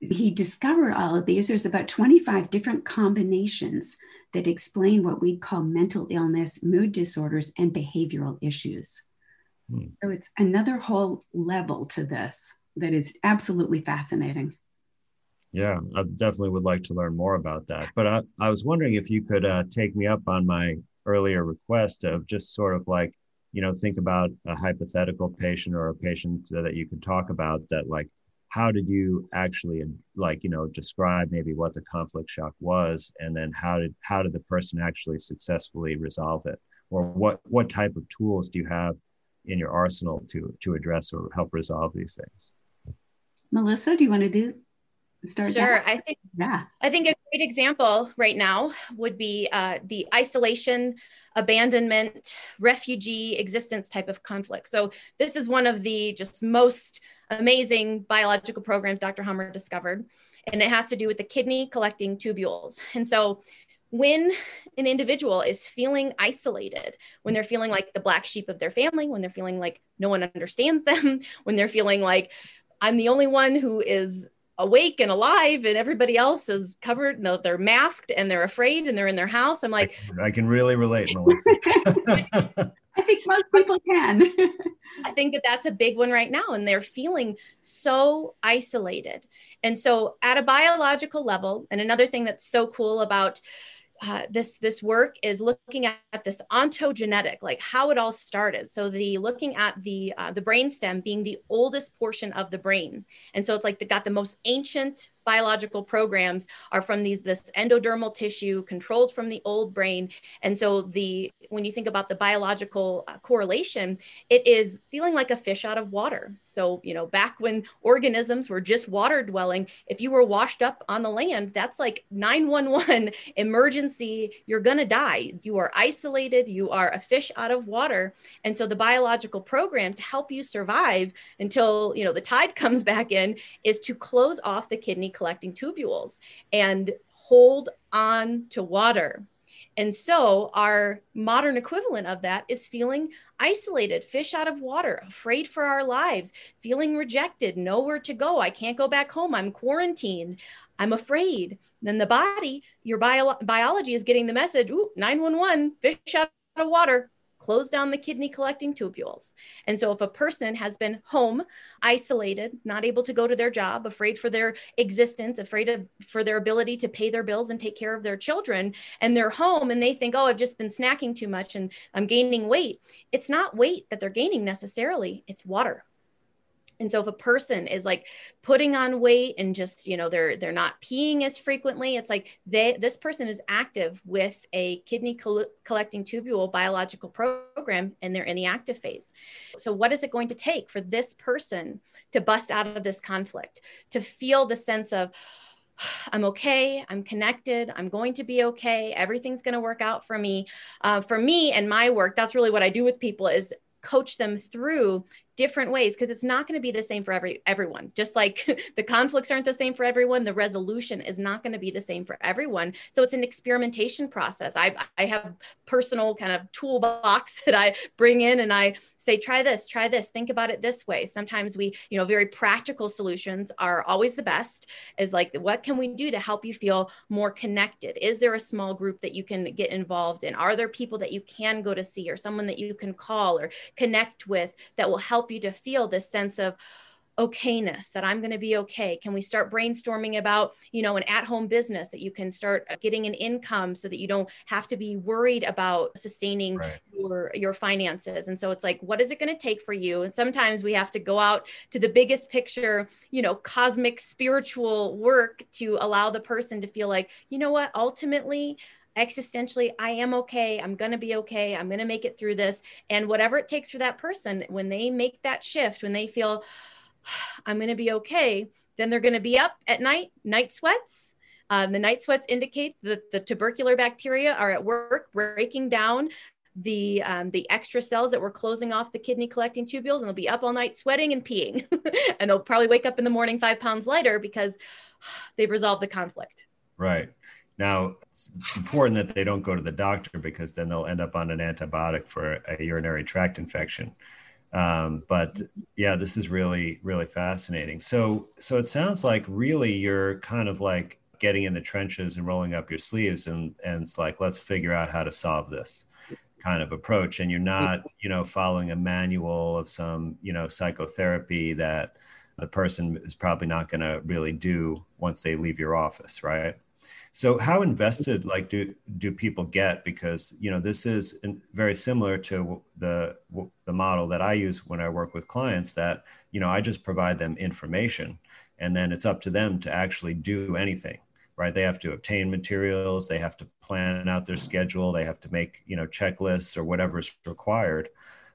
He discovered all of these. There's about 25 different combinations that explain what we call mental illness, mood disorders, and behavioral issues. Hmm. So it's another whole level to this that is absolutely fascinating. Yeah, I definitely would like to learn more about that. But I, I was wondering if you could uh, take me up on my earlier request of just sort of like, you know, think about a hypothetical patient or a patient that you could talk about that, like, how did you actually like you know describe maybe what the conflict shock was and then how did how did the person actually successfully resolve it? Or what what type of tools do you have in your arsenal to to address or help resolve these things? Melissa, do you want to do start? Sure. that? I think Yeah. I think a great example right now would be uh, the isolation, abandonment, refugee existence type of conflict. So this is one of the just most amazing biological programs Dr. Hamer discovered, and it has to do with the kidney collecting tubules. And so when an individual is feeling isolated, when they're feeling like the black sheep of their family, when they're feeling like no one understands them, when they're feeling like I'm the only one who is awake and alive and everybody else is covered no they're masked and they're afraid and they're in their house i'm like i can really relate melissa I think most people can. I think that that's a big one right now. And they're feeling so isolated. And so, at a biological level, and another thing that's so cool about uh, this this work is looking at this ontogenetic, like how it all started. So the looking at the uh, the brainstem being the oldest portion of the brain, and so it's like they got the most ancient biological programs are from these this endodermal tissue controlled from the old brain. And so the when you think about the biological uh, correlation it is feeling like a fish out of water. So you know back when organisms were just water dwelling if you were washed up on the land that's like 911 emergency you're going to die. You are isolated you are a fish out of water. And so the biological program to help you survive until you know the tide comes back in is to close off the kidney collecting tubules and hold on to water. And so, our modern equivalent of that is feeling isolated, fish out of water, afraid for our lives, feeling rejected, nowhere to go. I can't go back home. I'm quarantined. I'm afraid. Then the body, your bio- biology is getting the message Ooh, 911, fish out of water. Close down the kidney collecting tubules. And so if a person has been home, isolated, not able to go to their job, afraid for their existence, afraid of for their ability to pay their bills and take care of their children, and they're home and they think, "Oh, I've just been snacking too much and I'm gaining weight." It's not weight that they're gaining necessarily, it's water and so if a person is like putting on weight and just you know they're they're not peeing as frequently it's like they this person is active with a kidney col- collecting tubule biological program and they're in the active phase so what is it going to take for this person to bust out of this conflict to feel the sense of I'm okay. I'm connected. I'm going to be okay. Everything's going to work out for me. Uh, for me and my work, that's really what I do with people is coach them through different ways because it's not going to be the same for every everyone. Just like the conflicts aren't the same for everyone the resolution is not going to be the same for everyone. So it's an experimentation process. I i have personal kind of toolbox that i bring in and i say try this try this think about it this way. Sometimes we you know very practical solutions are always the best is like what can we do to help you feel more connected? Is there a small group that you can get involved in? Are there people that you can go to see or someone that you can call or connect with that will help you to feel this sense of okayness that i'm going to be okay. Can we start brainstorming about you know an at-home business that you can start getting an income so that you don't have to be worried about sustaining right. your your finances? And so it's like what is it going to take for you? And sometimes we have to go out to the biggest picture you know cosmic spiritual work to allow the person to feel like you know what? Ultimately existentially i am okay i'm going to be okay i'm going to make it through this. And whatever it takes for that person when they make that shift when they feel i'm going to be okay then they're going to be up at night night sweats. Um, the night sweats indicate that the tubercular bacteria are at work breaking down the um, the extra cells that were closing off the kidney collecting tubules and they'll be up all night sweating and peeing. And they'll probably wake up in the morning five pounds lighter because they've resolved the conflict. Right now, it's important that they don't go to the doctor because then they'll end up on an antibiotic for a urinary tract infection. Um, but yeah, this is really, really fascinating. So, so it sounds like really you're kind of like getting in the trenches and rolling up your sleeves, and and it's like let's figure out how to solve this kind of approach. And you're not, you know, following a manual of some, you know, psychotherapy that the person is probably not going to really do once they leave your office, right? So how invested like do do people get? Because you know this is very similar to the the model that I use when I work with clients. That you know I just provide them information, and then it's up to them to actually do anything. Right? They have to obtain materials. They have to plan out their schedule. They have to make you know checklists or whatever is required.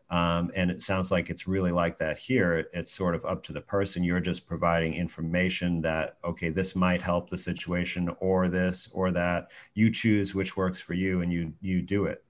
Um, and it sounds like it's really like that here. It's sort of up to the person. You're just providing information that, okay, this might help the situation or this or that. You choose which works for you and you you do it.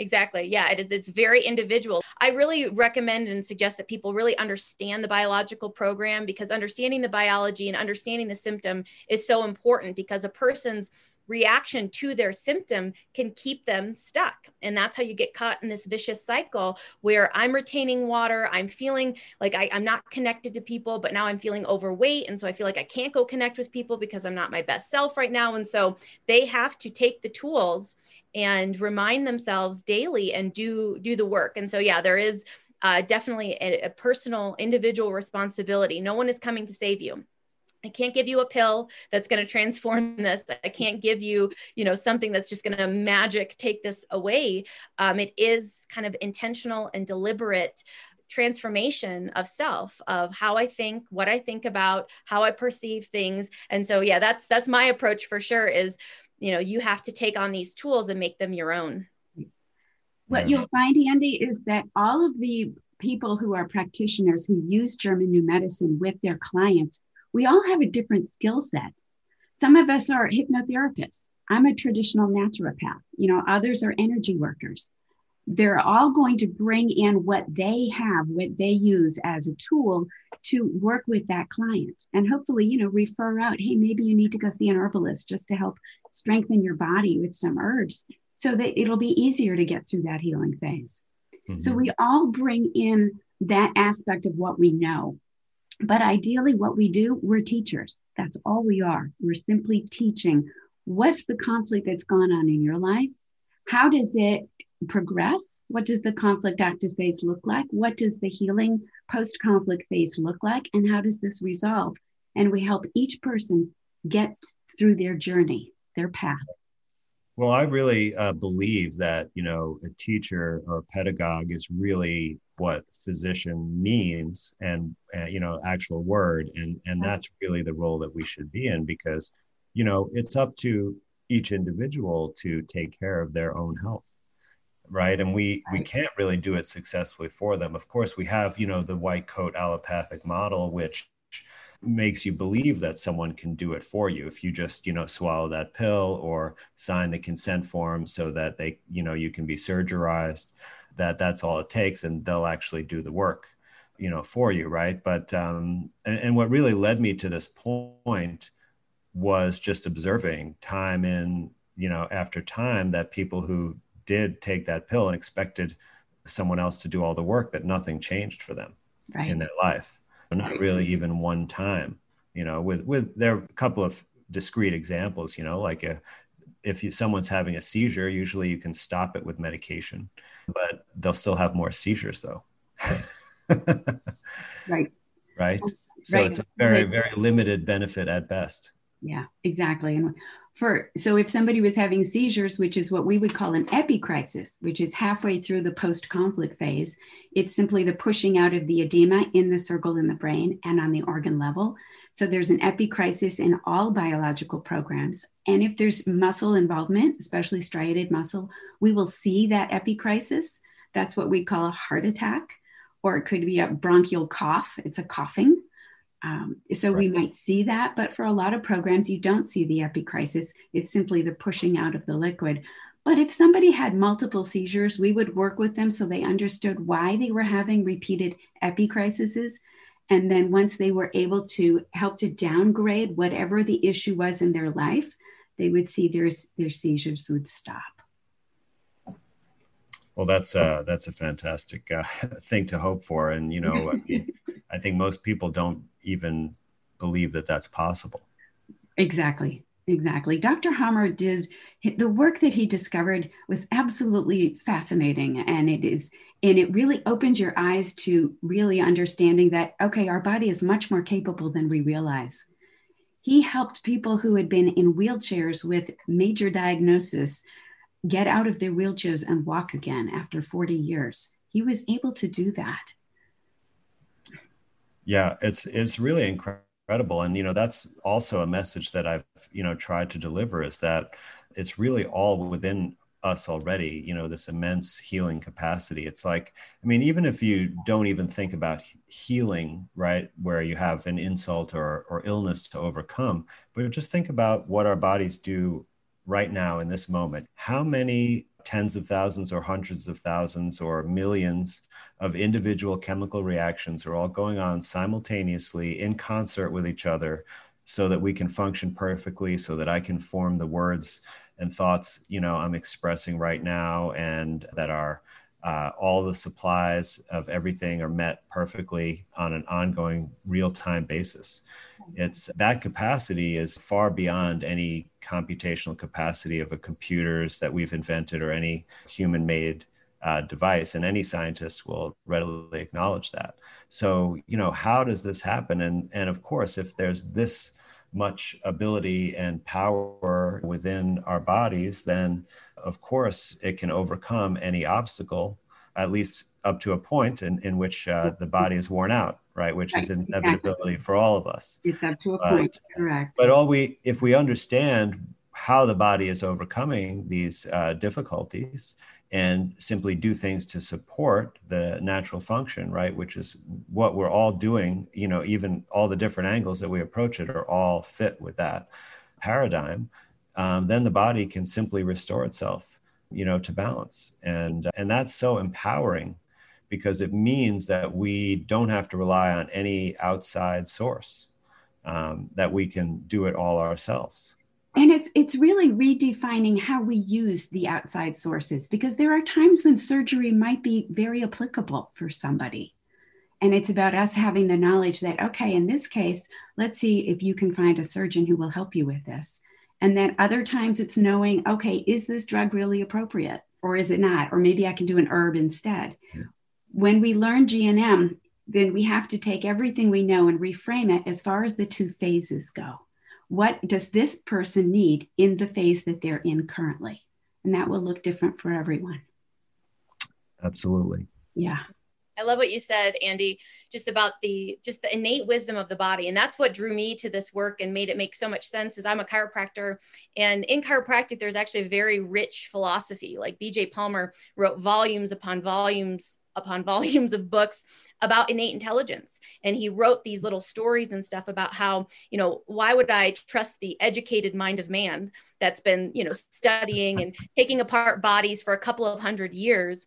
Exactly. Yeah, it is. It's very individual. I really recommend and suggest that people really understand the biological program because understanding the biology and understanding the symptom is so important because a person's reaction to their symptom can keep them stuck. And that's how you get caught in this vicious cycle where I'm retaining water. I'm feeling like I, am not connected to people, but now I'm feeling overweight. And so I feel like I can't go connect with people because I'm not my best self right now. And so they have to take the tools and remind themselves daily and do do the work. And so yeah, there is uh, definitely a, a personal individual responsibility. No one is coming to save you I can't give you a pill that's going to transform this. I can't give you, you know, something that's just going to magic take this away. Um, it is kind of intentional and deliberate transformation of self of how i think what i think about how i perceive things and so yeah that's that's my approach for sure is you know you have to take on these tools and make them your own what you'll find andy is that all of the people who are practitioners who use german new medicine with their clients we all have a different skill set. Some of us are hypnotherapists. I'm a traditional naturopath. You know, others are energy workers. They're all going to bring in what they have, what they use as a tool to work with that client and hopefully, you know, refer out, hey, maybe you need to go see an herbalist just to help strengthen your body with some herbs so that it'll be easier to get through that healing phase. Mm-hmm. So we all bring in that aspect of what we know but ideally, what we do, we're teachers. That's all we are. We're simply teaching what's the conflict that's gone on in your life? How does it progress? What does the conflict active phase look like? What does the healing post conflict phase look like? And how does this resolve? And we help each person get through their journey, their path. Well, I really uh, believe that, you know, a teacher or a pedagogue is really what physician means and, uh, you know, actual word. And, and that's really the role that we should be in because, you know, it's up to each individual to take care of their own health right? And we we can't really do it successfully for them. Of course we have you know the white coat allopathic model which makes you believe that someone can do it for you if you just you know swallow that pill or sign the consent form so that they you know you can be surgerized that that's all it takes and they'll actually do the work you know for you right? But um and, and what really led me to this point was just observing time in you know after time that people who did take that pill and expected someone else to do all the work that nothing changed for them right. in their life. Not really even one time you know with with there are a couple of discrete examples you know like a if you, someone's having a seizure usually you can stop it with medication but they'll still have more seizures though. Right. Right? So right. it's a very very limited benefit at best. Yeah exactly. And for so if somebody was having seizures which is what we would call an epicrisis which is halfway through the post-conflict phase it's simply the pushing out of the edema in the circle in the brain and on the organ level. So there's an epicrisis in all biological programs. And if there's muscle involvement especially striated muscle we will see that epicrisis. That's what we call a heart attack or it could be a bronchial cough. It's a coughing um, so right. we might see that, but for a lot of programs, you don't see the epicrisis. It's simply the pushing out of the liquid. But if somebody had multiple seizures, we would work with them so they understood why they were having repeated epicrises. And then once they were able to help to downgrade whatever the issue was in their life, they would see their, their seizures would stop. Well, that's uh, that's a fantastic uh, thing to hope for, and you know, I, mean, I think most people don't even believe that that's possible. Exactly. Exactly. Dr. Hamer did the work that he discovered was absolutely fascinating. And it is, and it really opens your eyes to really understanding that, okay, our body is much more capable than we realize. He helped people who had been in wheelchairs with major diagnosis get out of their wheelchairs and walk again after 40 years. He was able to do that yeah it's it's really incredible and you know that's also a message that i've you know tried to deliver is that it's really all within us already you know this immense healing capacity. It's like i mean even if you don't even think about healing right where you have an insult or or illness to overcome but just think about what our bodies do right now in this moment. How many tens of thousands or hundreds of thousands or millions of individual chemical reactions are all going on simultaneously in concert with each other so that we can function perfectly so that i can form the words and thoughts you know i'm expressing right now and that are uh, all the supplies of everything are met perfectly on an ongoing real-time basis it's that capacity is far beyond any computational capacity of a computers that we've invented or any human made uh, device and any scientist will readily acknowledge that. So you know how does this happen? And and of course if there's this much ability and power within our bodies then of course it can overcome any obstacle at least up to a point in, in which uh, the body is worn out right? Which right, is inevitability for all of us. It's up to a but, point, correct. But all we, if we understand how the body is overcoming these uh, difficulties and simply do things to support the natural function, right? Which is what we're all doing, you know, even all the different angles that we approach it are all fit with that paradigm. Um, then the body can simply restore itself, you know, to balance. And, and that's so empowering because it means that we don't have to rely on any outside source, um, that we can do it all ourselves. And it's it's really redefining how we use the outside sources because there are times when surgery might be very applicable for somebody. And it's about us having the knowledge that, okay, in this case, let's see if you can find a surgeon who will help you with this. And then other times it's knowing, okay, is this drug really appropriate? or is it not? Or maybe I can do an herb instead. Yeah. When we learn GNM, then we have to take everything we know and reframe it as far as the two phases go. What does this person need in the phase that they're in currently? And that will look different for everyone. Absolutely. Yeah. I love what you said, Andy, just about the just the innate wisdom of the body. And that's what drew me to this work and made it make so much sense is I'm a chiropractor and in chiropractic there's actually a very rich philosophy. Like BJ Palmer wrote volumes upon volumes upon volumes of books about innate intelligence and he wrote these little stories and stuff about how you know why would i trust the educated mind of man that's been you know studying and taking apart bodies for a couple of hundred years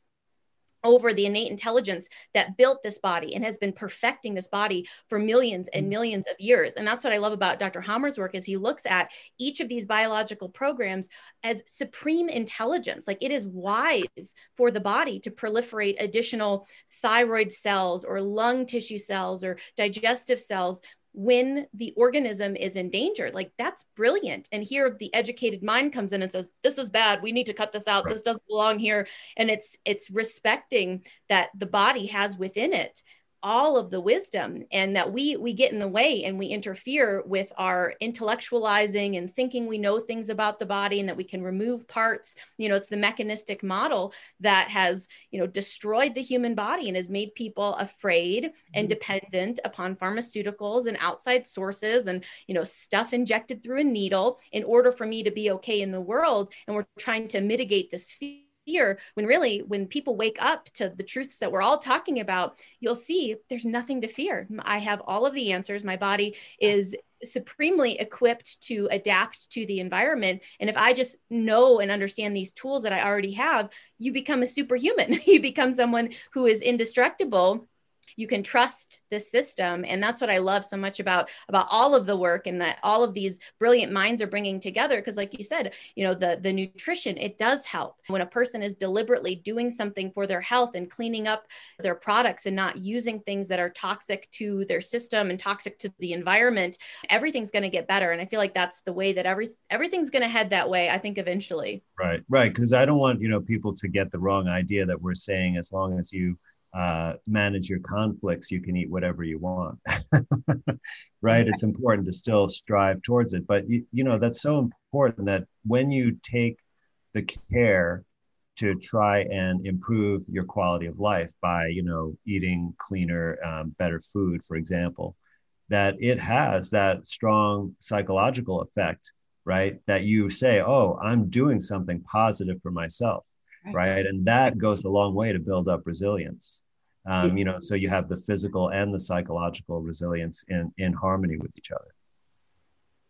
over the innate intelligence that built this body and has been perfecting this body for millions and mm. millions of years and that's what i love about dr Hamer's work is he looks at each of these biological programs as supreme intelligence like it is wise for the body to proliferate additional thyroid cells or lung tissue cells or digestive cells when the organism is in danger. Like that's brilliant. And here the educated mind comes in and says, this is bad. We need to cut this out. Right. This doesn't belong here. And it's it's respecting that the body has within it all of the wisdom and that we we get in the way and we interfere with our intellectualizing and thinking we know things about the body and that we can remove parts you know it's the mechanistic model that has you know destroyed the human body and has made people afraid mm-hmm. and dependent upon pharmaceuticals and outside sources and you know stuff injected through a needle in order for me to be okay in the world and we're trying to mitigate this fear fear when really when people wake up to the truths that we're all talking about you'll see there's nothing to fear. I have all of the answers. My body is supremely equipped to adapt to the environment. And if i just know and understand these tools that i already have you become a superhuman. You become someone who is indestructible you can trust the system. And that's what i love so much about about all of the work and that all of these brilliant minds are bringing together. Because like you said you know the the nutrition it does help. When a person is deliberately doing something for their health and cleaning up their products and not using things that are toxic to their system and toxic to the environment everything's going to get better. And i feel like that's the way that every everything's going to head that way i think eventually. Right right. Because i don't want you know people to get the wrong idea that we're saying as long as you uh, manage your conflicts, you can eat whatever you want. right? It's important to still strive towards it. But, you, you know, that's so important that when you take the care to try and improve your quality of life by, you know, eating cleaner, um, better food, for example, that it has that strong psychological effect, right? That you say, oh, I'm doing something positive for myself right. right? And that goes a long way to build up resilience. Um, you know, so you have the physical and the psychological resilience in in harmony with each other.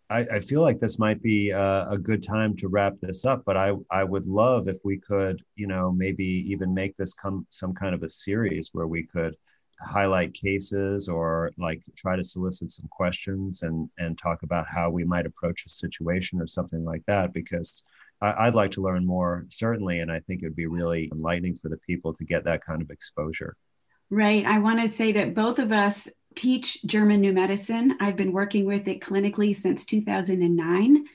I, I feel like this might be a, a, good time to wrap this up, but I I would love if we could, you know, maybe even make this come some kind of a series where we could highlight cases or like try to solicit some questions and and talk about how we might approach a situation or something like that because I, would like to learn more, certainly. And I think it would be really enlightening for the people to get that kind of exposure. Right. I want to say that both of us teach German New Medicine. I've been working with it clinically since 2009.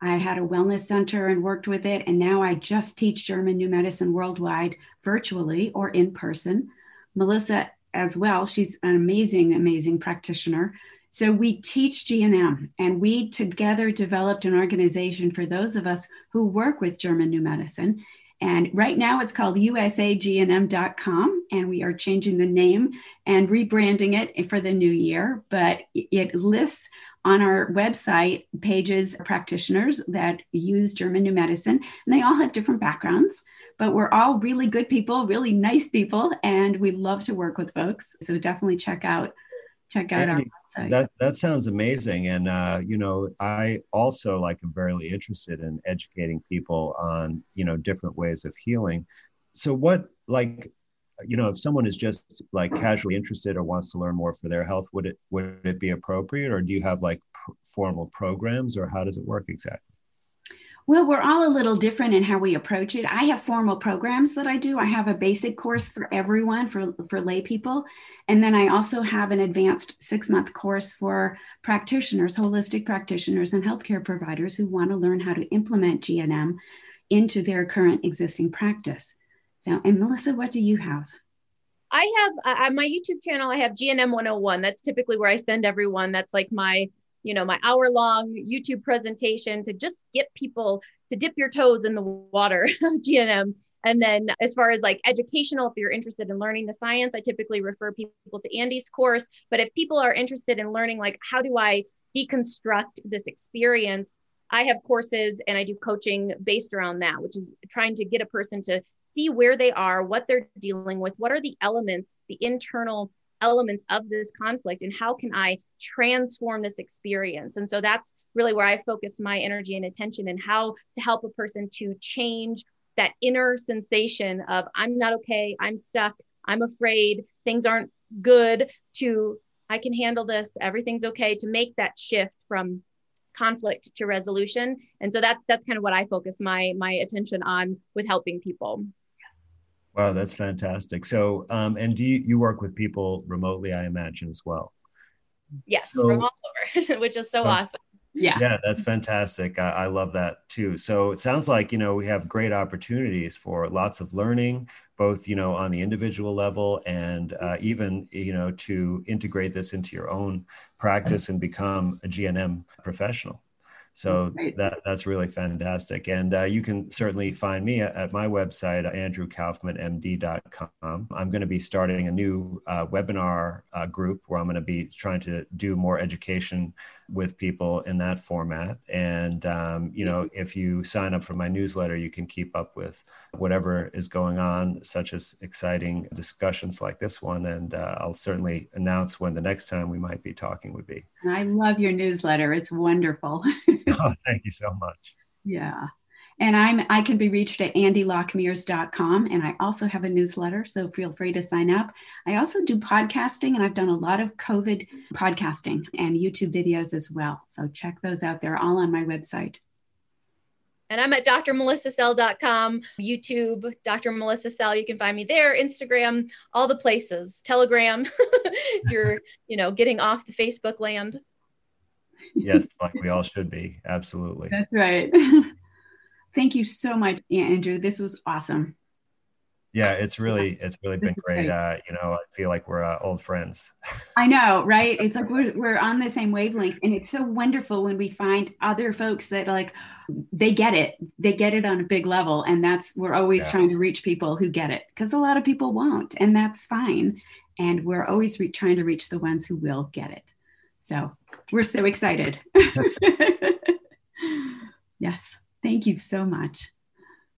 I had a wellness center and worked with it. And now I just teach German New Medicine worldwide, virtually or in person. Melissa, as well, she's an amazing, amazing practitioner. So we teach GNM and we together developed an organization for those of us who work with German New Medicine. And right now it's called usagnm.com, and we are changing the name and rebranding it for the new year. But it lists on our website pages practitioners that use German New Medicine, and they all have different backgrounds. But we're all really good people, really nice people, and we love to work with folks. So definitely check out check out our website. That that sounds amazing, and uh, you know, I also like am very interested in educating people on you know different ways of healing. So, what like you know, if someone is just like casually interested or wants to learn more for their health, would it would it be appropriate, or do you have like pr- formal programs, or how does it work exactly? Well, we're all a little different in how we approach it. I have formal programs that I do. I have a basic course for everyone, for, for lay people. And then I also have an advanced six month course for practitioners, holistic practitioners, and healthcare providers who want to learn how to implement GNM into their current existing practice. So, and Melissa, what do you have? I have uh, on my YouTube channel, I have GNM 101. That's typically where I send everyone. That's like my, you know, my hour long YouTube presentation to just get people to dip your toes in the water of GNM. And then as far as like educational, if you're interested in learning the science, I typically refer people to Andy's course. But if people are interested in learning, like, how do I deconstruct this experience? I have courses and I do coaching based around that, which is trying to get a person to see where they are, what they're dealing with, what are the elements, the internal elements of this conflict, and how can I transform this experience? And so that's really where I focus my energy and attention and how to help a person to change that inner sensation of I'm not okay, I'm stuck, I'm afraid, things aren't good to I can handle this, everything's okay to make that shift from conflict to resolution. And so that that's kind of what I focus my my attention on with helping people. Wow, that's fantastic. So, um, and do you, you work with people remotely, I imagine, as well? Yes, so, from all over, which is so uh, awesome. Yeah. Yeah, that's fantastic. I, I, love that too. So it sounds like, you know, we have great opportunities for lots of learning, both, you know, on the individual level and uh, even, you know, to integrate this into your own practice and become a GNM professional. So that that's really fantastic. And uh, you can certainly find me at, at my website, andrewkaufmanmd.com. I'm going to be starting a new uh, webinar uh, group where I'm going to be trying to do more education with people in that format. And, um, you know, if you sign up for my newsletter, you can keep up with whatever is going on, such as exciting discussions like this one. And uh, I'll certainly announce when the next time we might be talking would be. I love your newsletter. It's wonderful. oh, thank you so much. Yeah. And I'm I can be reached at andylockmears.com. And I also have a newsletter, so feel free to sign up. I also do podcasting, and I've done a lot of COVID podcasting and YouTube videos as well. So check those out. They're all on my website. And I'm at drmelissasell.com, YouTube, Dr. Melissa Sell. You can find me there, Instagram, all the places, Telegram. you're, you know, getting off the Facebook land. Yes, like we all should be. Absolutely. That's right. Thank you so much, Andrew. This was awesome. Yeah, it's really it's really been great. Uh, you know, I feel like we're uh, old friends. I know, right? It's like we're we're on the same wavelength, and it's so wonderful when we find other folks that like they get it. They get it on a big level, and that's we're always yeah. trying to reach people who get it because a lot of people won't, and that's fine. And we're always re- trying to reach the ones who will get it. So we're so excited. yes. Thank you so much.